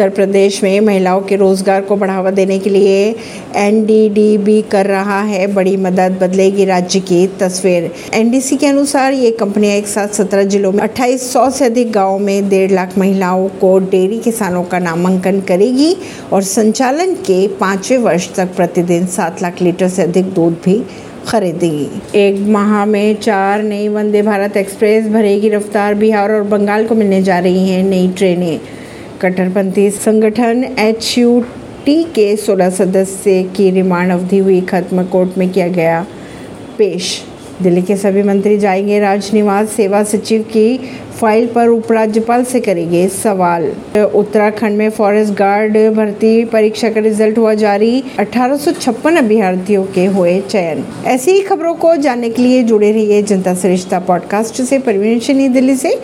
उत्तर प्रदेश में महिलाओं के रोज़गार को बढ़ावा देने के लिए एनडीडीबी कर रहा है। बड़ी मदद बदलेगी राज्य की तस्वीर। एनडीसी के अनुसार ये कंपनियाँ एक साथ सत्रह जिलों में अट्ठाईस सौ से अधिक गाँव में डेढ़ लाख महिलाओं को डेयरी किसानों का नामांकन करेगी और संचालन के पाँचवें वर्ष तक प्रतिदिन सात लाख लीटर से अधिक दूध भी खरीदेगी। एक माह में चार नई वंदे भारत एक्सप्रेस भरेगी रफ्तार बिहार और बंगाल को मिलने जा रही हैं नई ट्रेनें। कट्टरपंथी संगठन एच यू टी के 16 सदस्य की रिमांड अवधि हुई। खत्म कोर्ट में किया गया पेश। दिल्ली के सभी मंत्री जाएँगे राजनिवास सेवा सचिव की फ़ाइल पर उपराज्यपाल से करेंगे सवाल। उत्तराखंड में फॉरेस्ट गार्ड भर्ती परीक्षा का रिज़ल्ट हुआ जारी। अठारह अभ्यर्थियों के हुए चयन। ऐसी ही खबरों को जानने के लिए जुड़े रहिए जनता सरिश्ता पॉडकास्ट से। परवीन दिल्ली से।